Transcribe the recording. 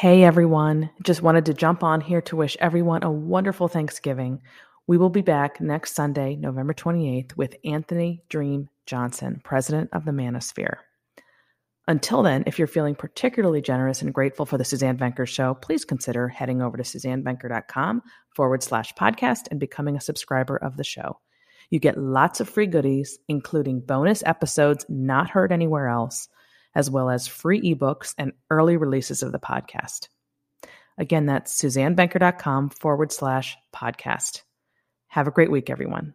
Hey everyone, just wanted to jump on here to wish everyone a wonderful Thanksgiving. We will be back next Sunday, November 28th, with Anthony Dream Johnson, president of the Manosphere. Until then, if you're feeling particularly generous and grateful for the Suzanne Venker Show, please consider heading over to suzannevenker.com forward slash podcast and becoming a subscriber of the show. You get lots of free goodies, including bonus episodes not heard anywhere else, as well as free ebooks and early releases of the podcast. Again, that's suzannevenker.com forward slash podcast. Have a great week, everyone.